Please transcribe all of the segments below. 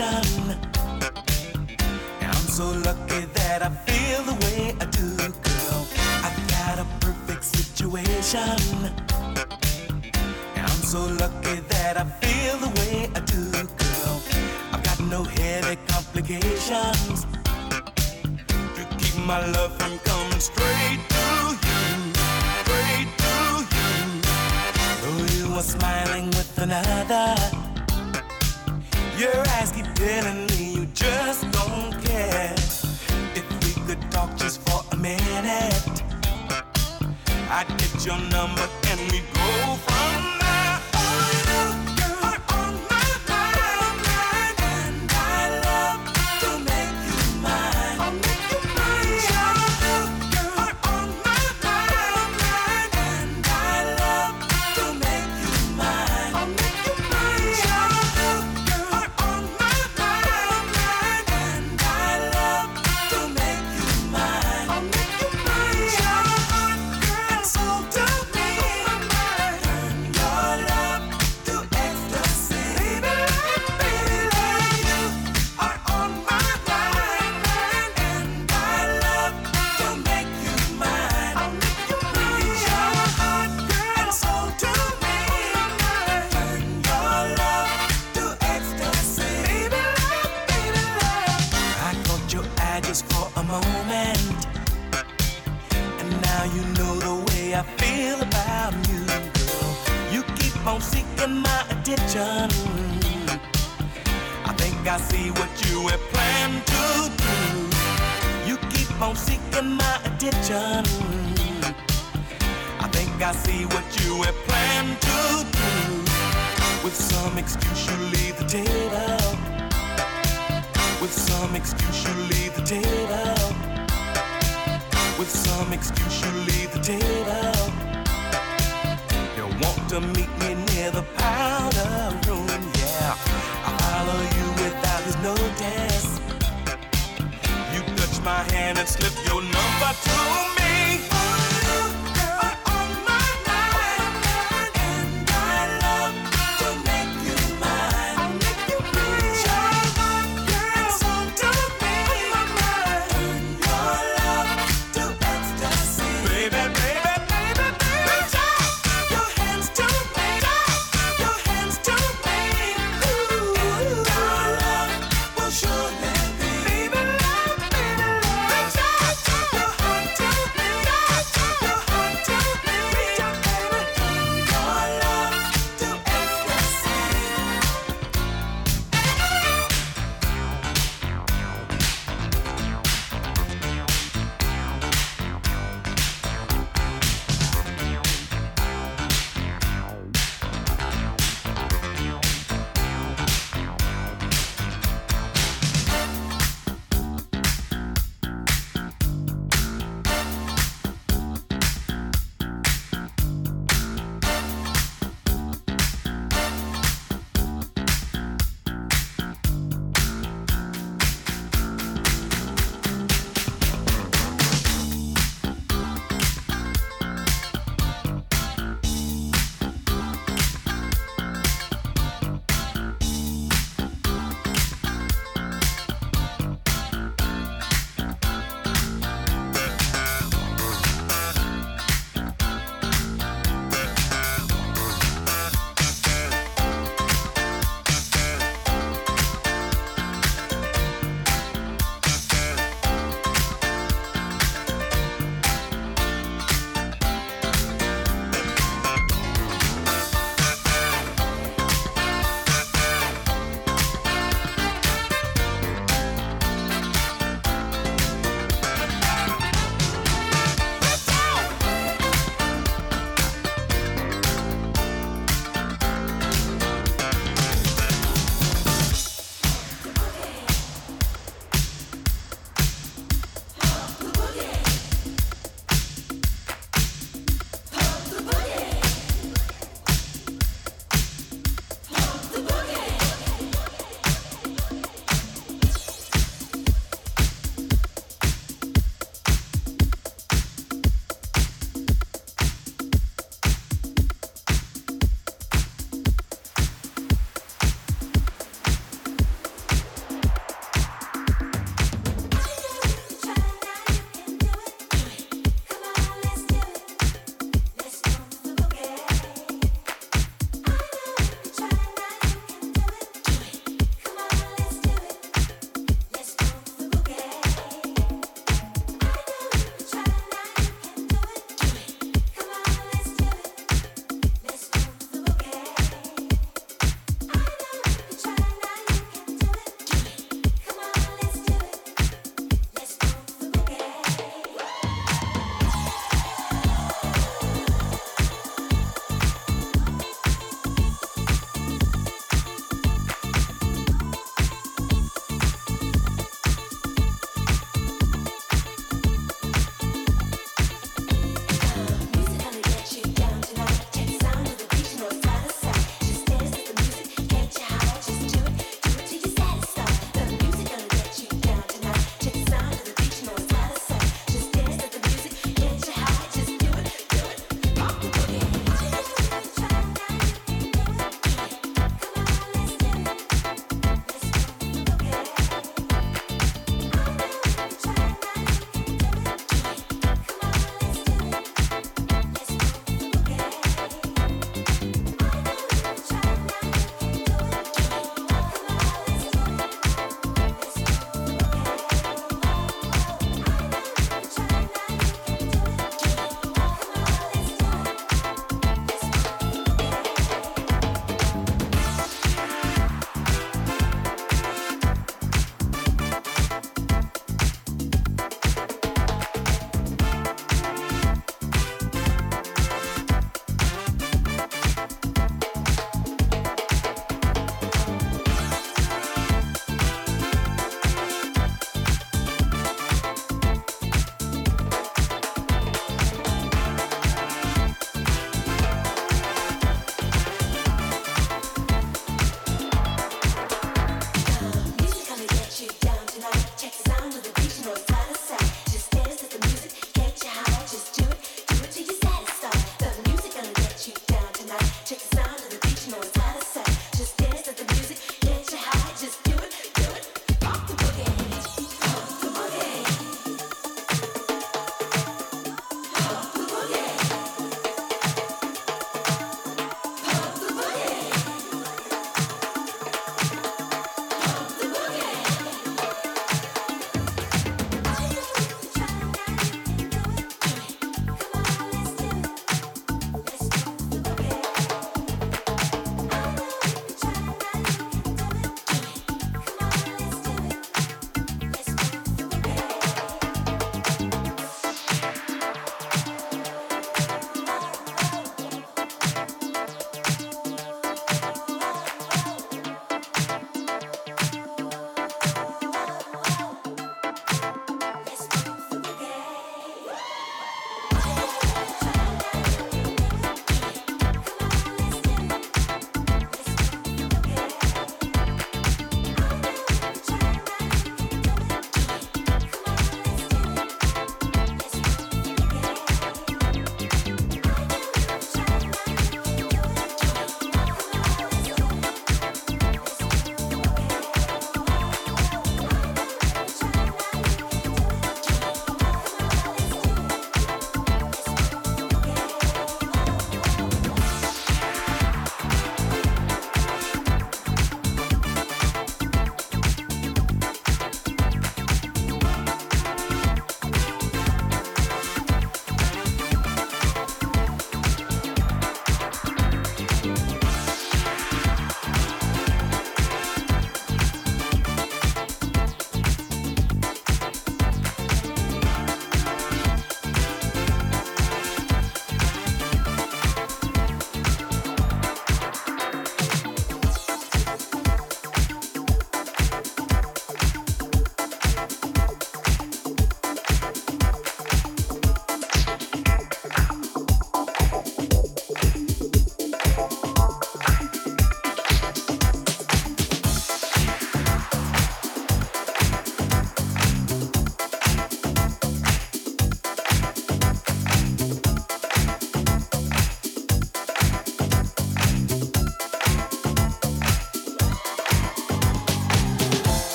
shall some excuse you leave the table. You want to meet me near the powder room, yeah. I follow you without his notice. You touch my hand and slip your number to me.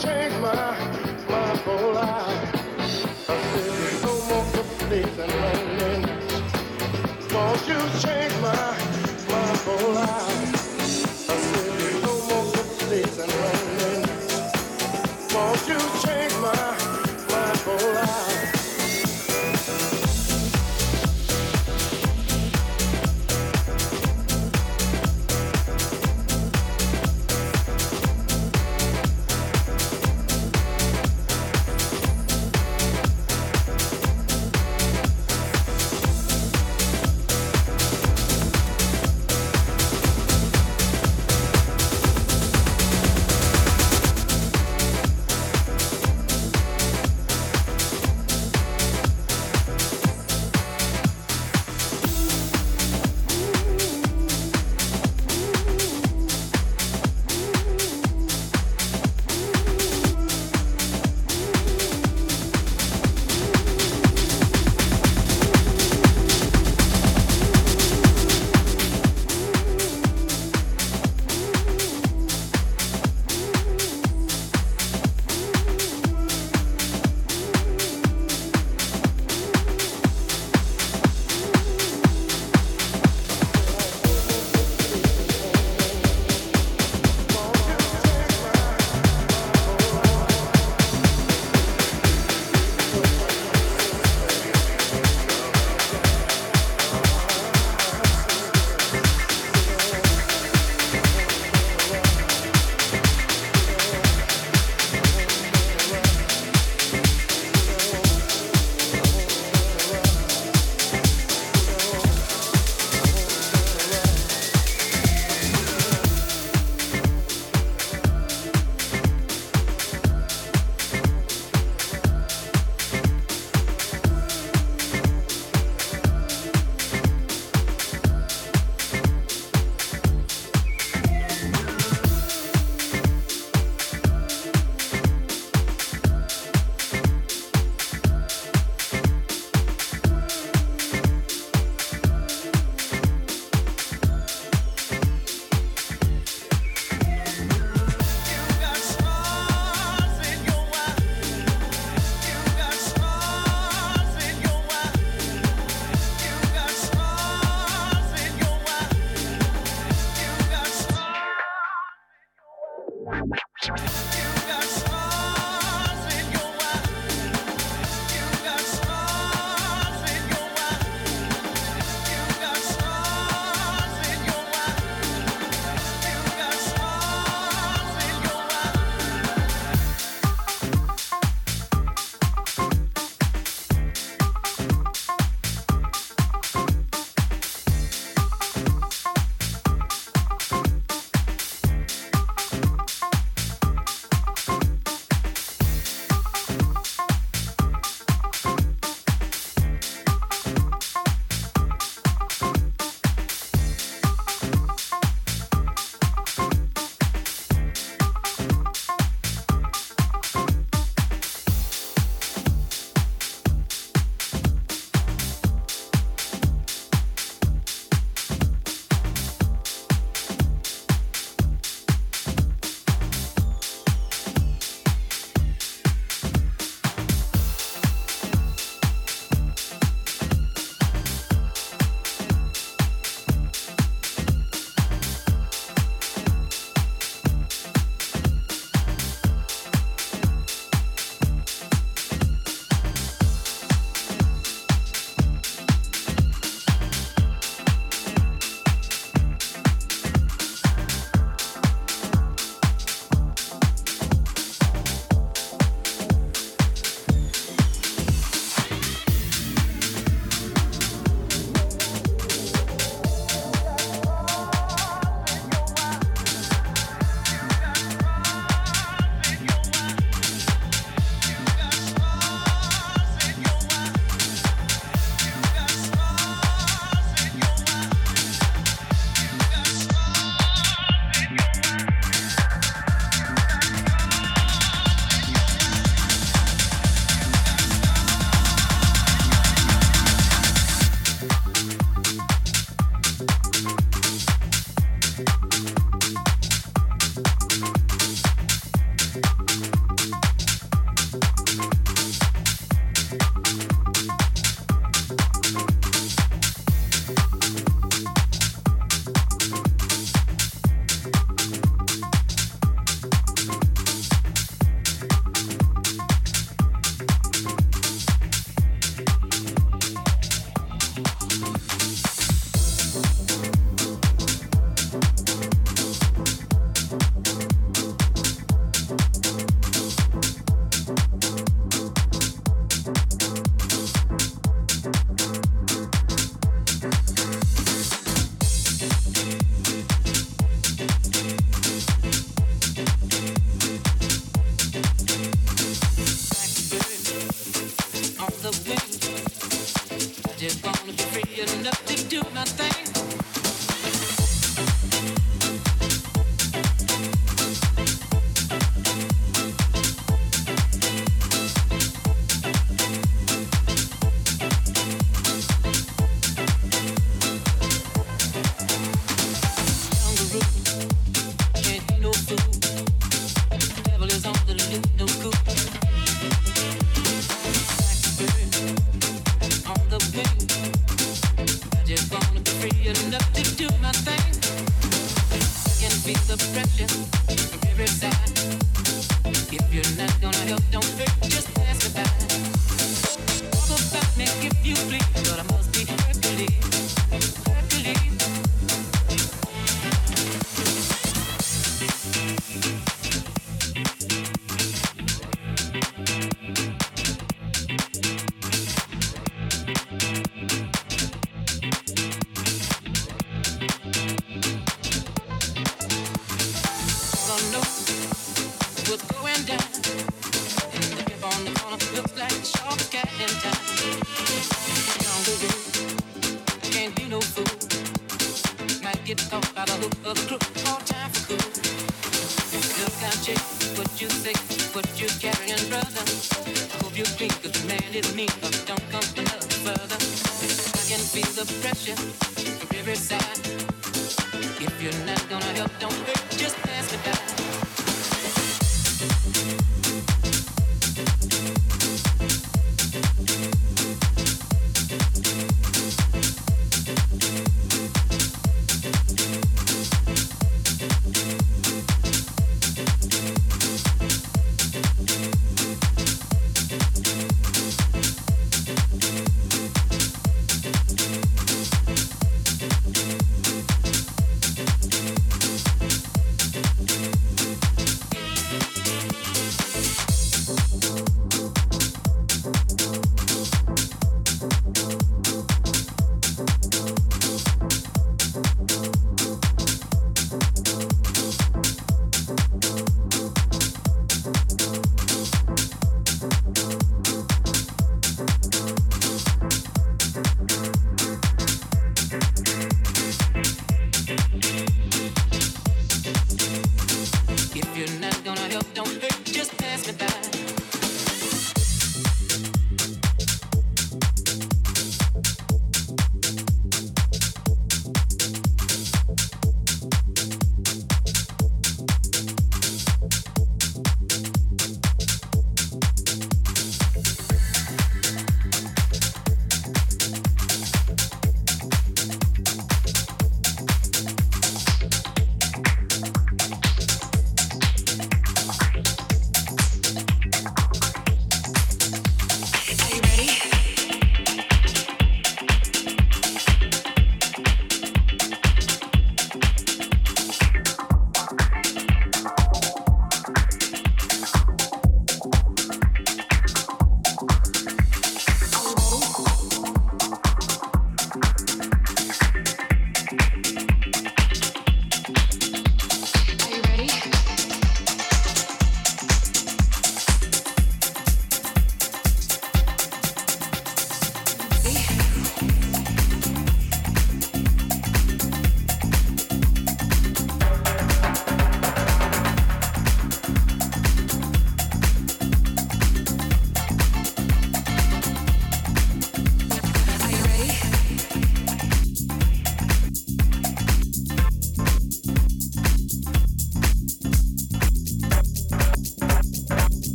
Change my, my whole life?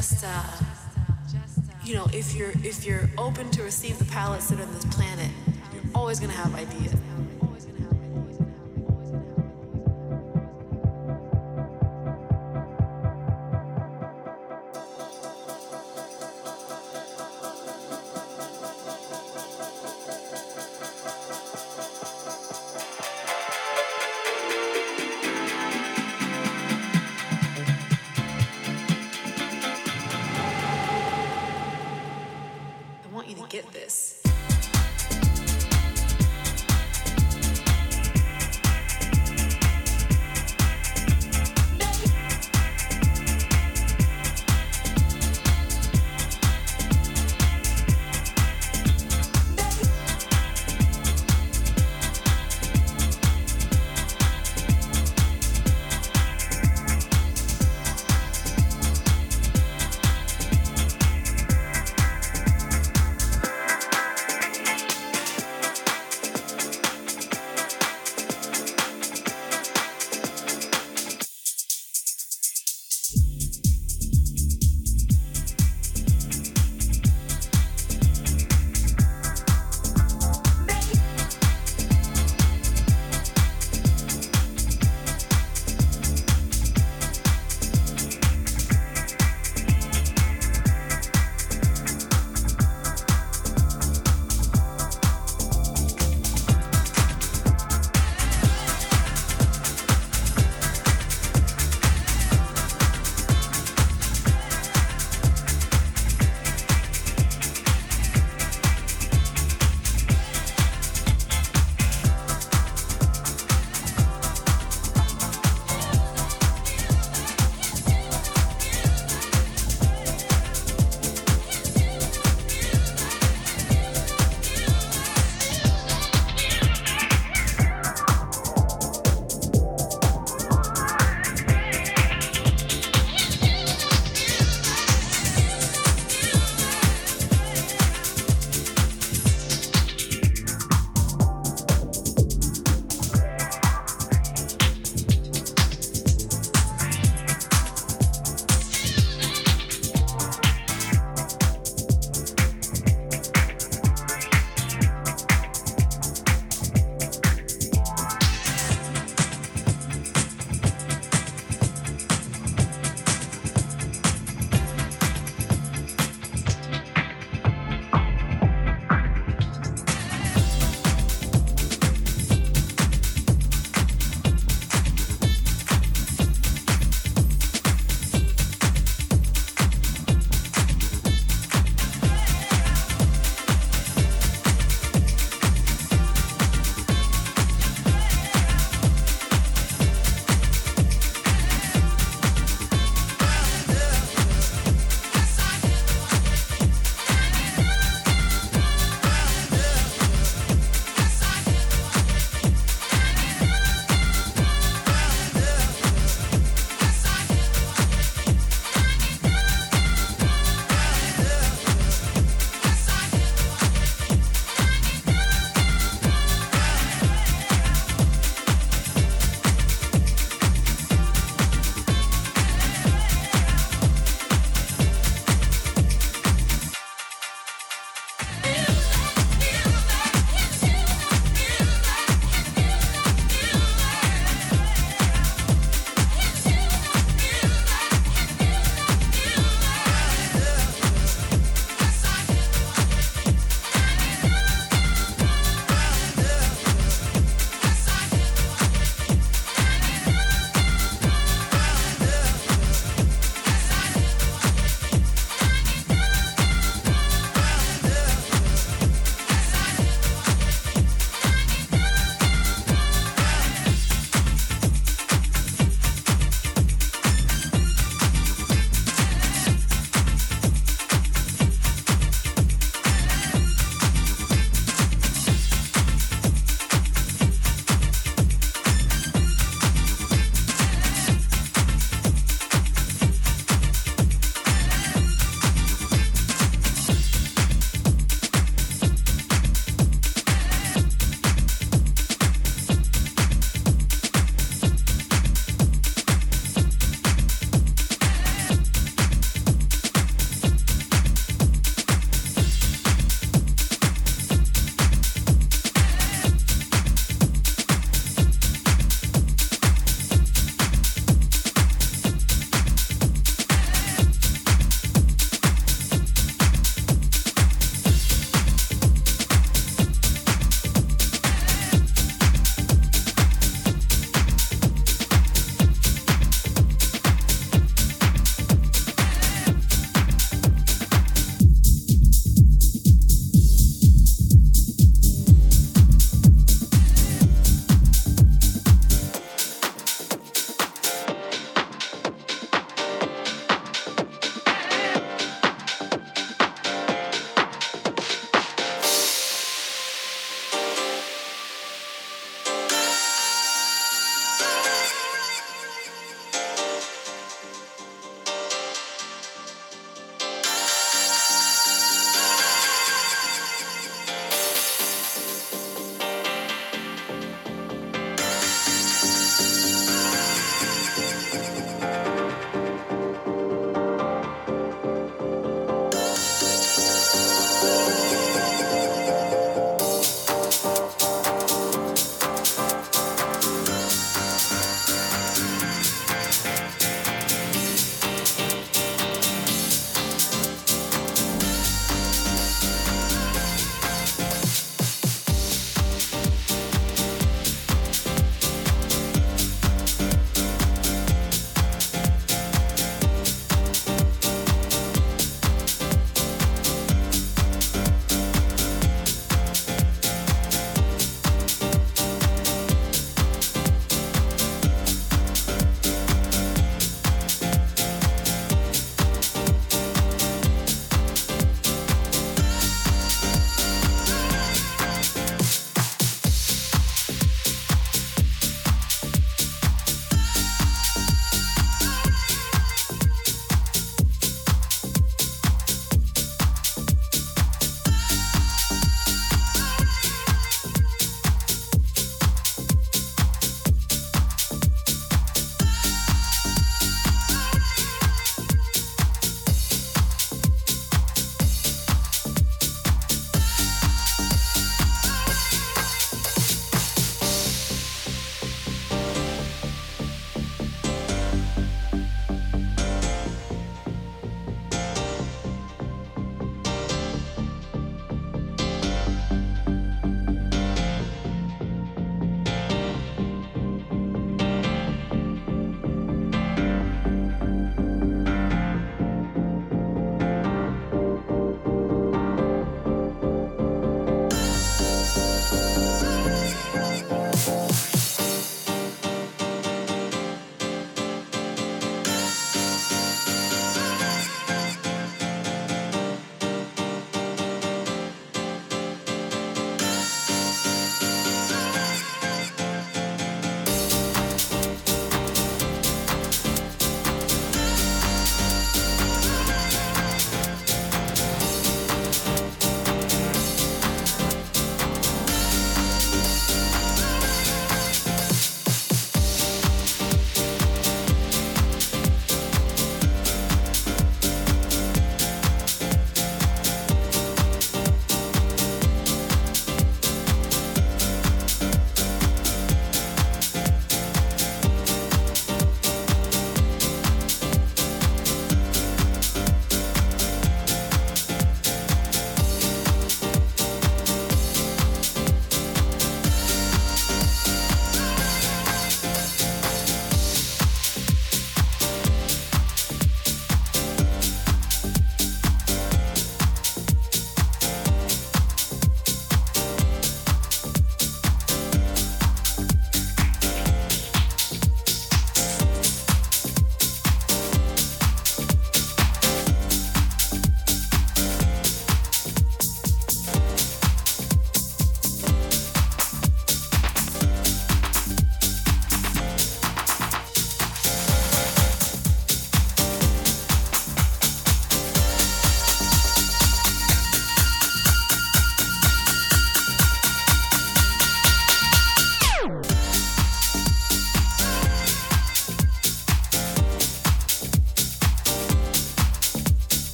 Just uh, you know, if you're if you're open to receive the palettes that are on this planet, you're always gonna have ideas.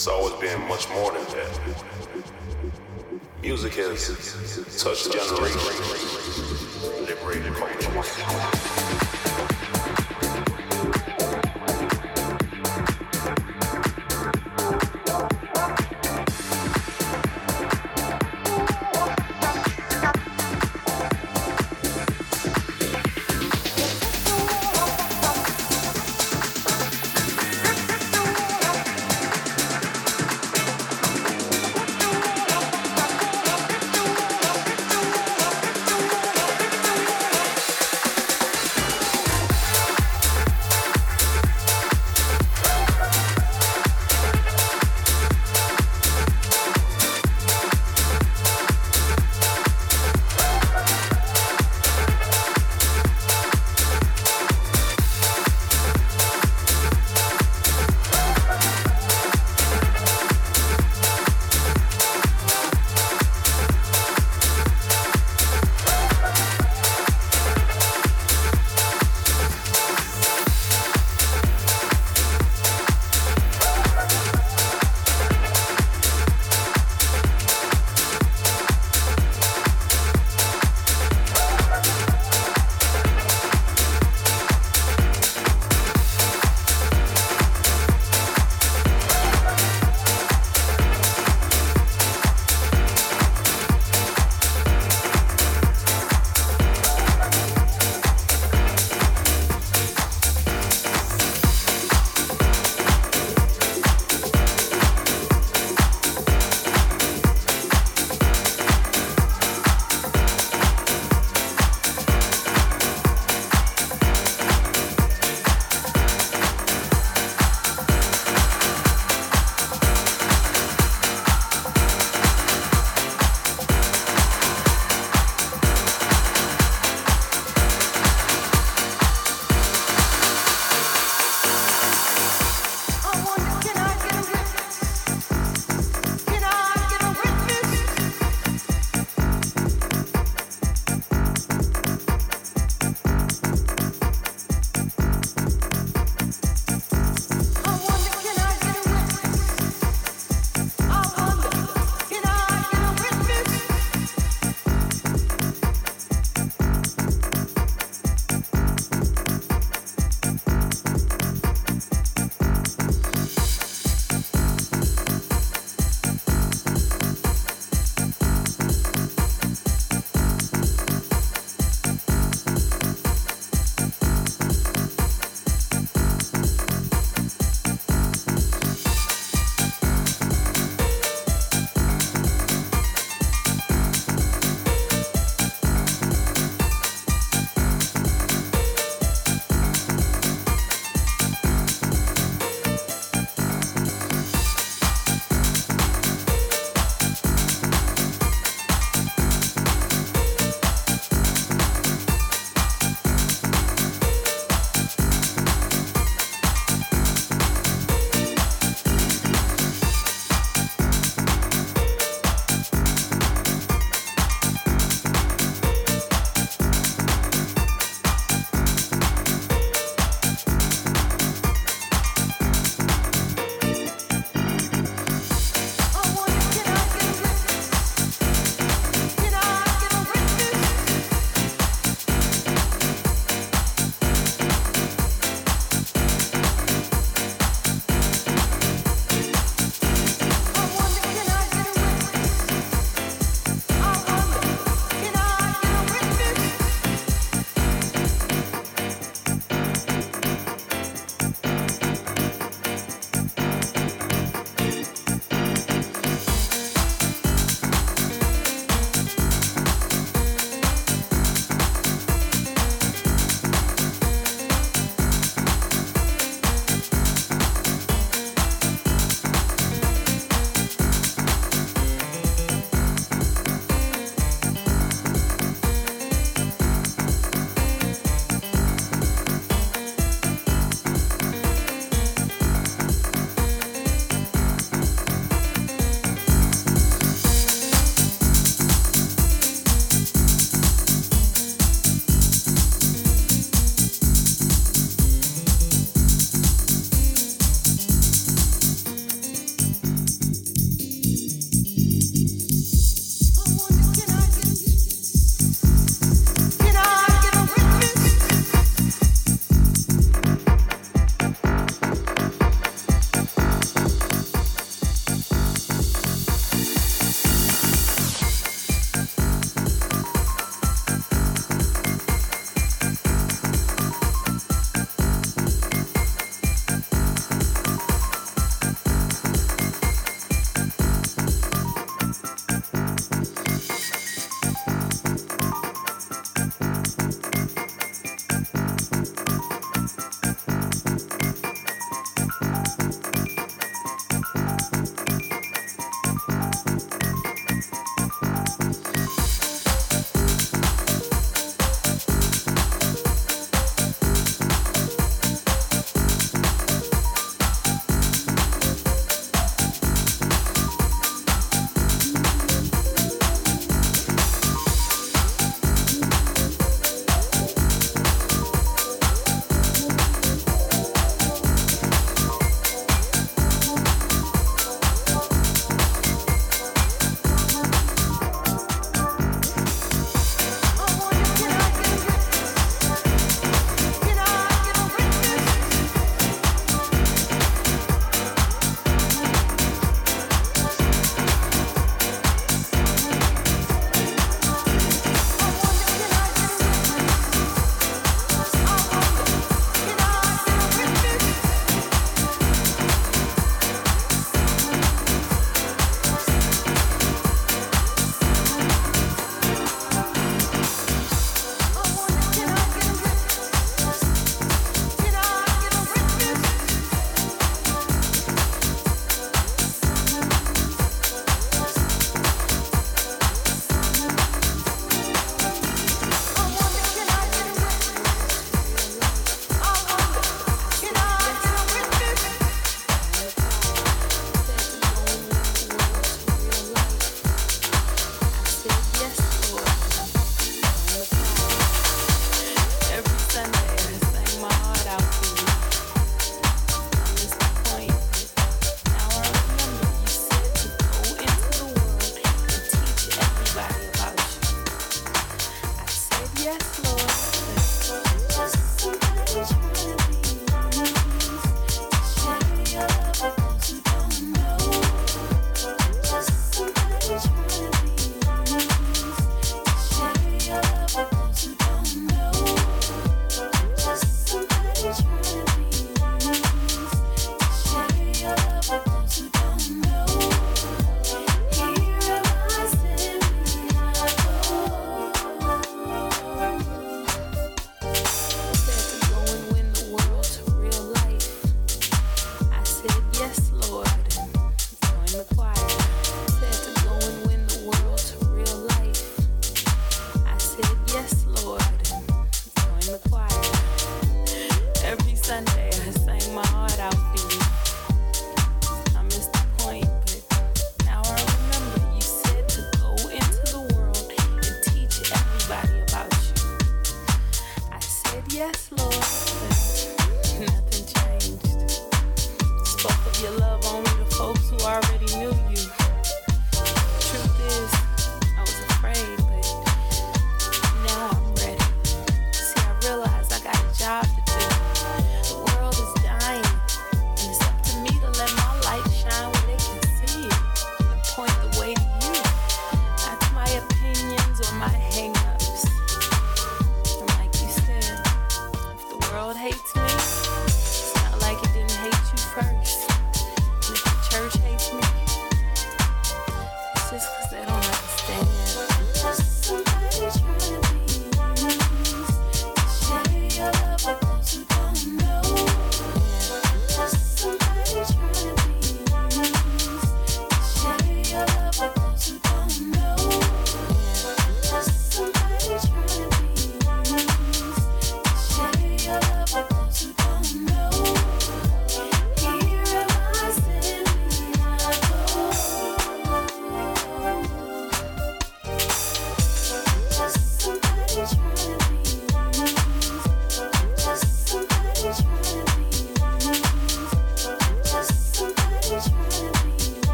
It's always been much more than that. Music has touched generations.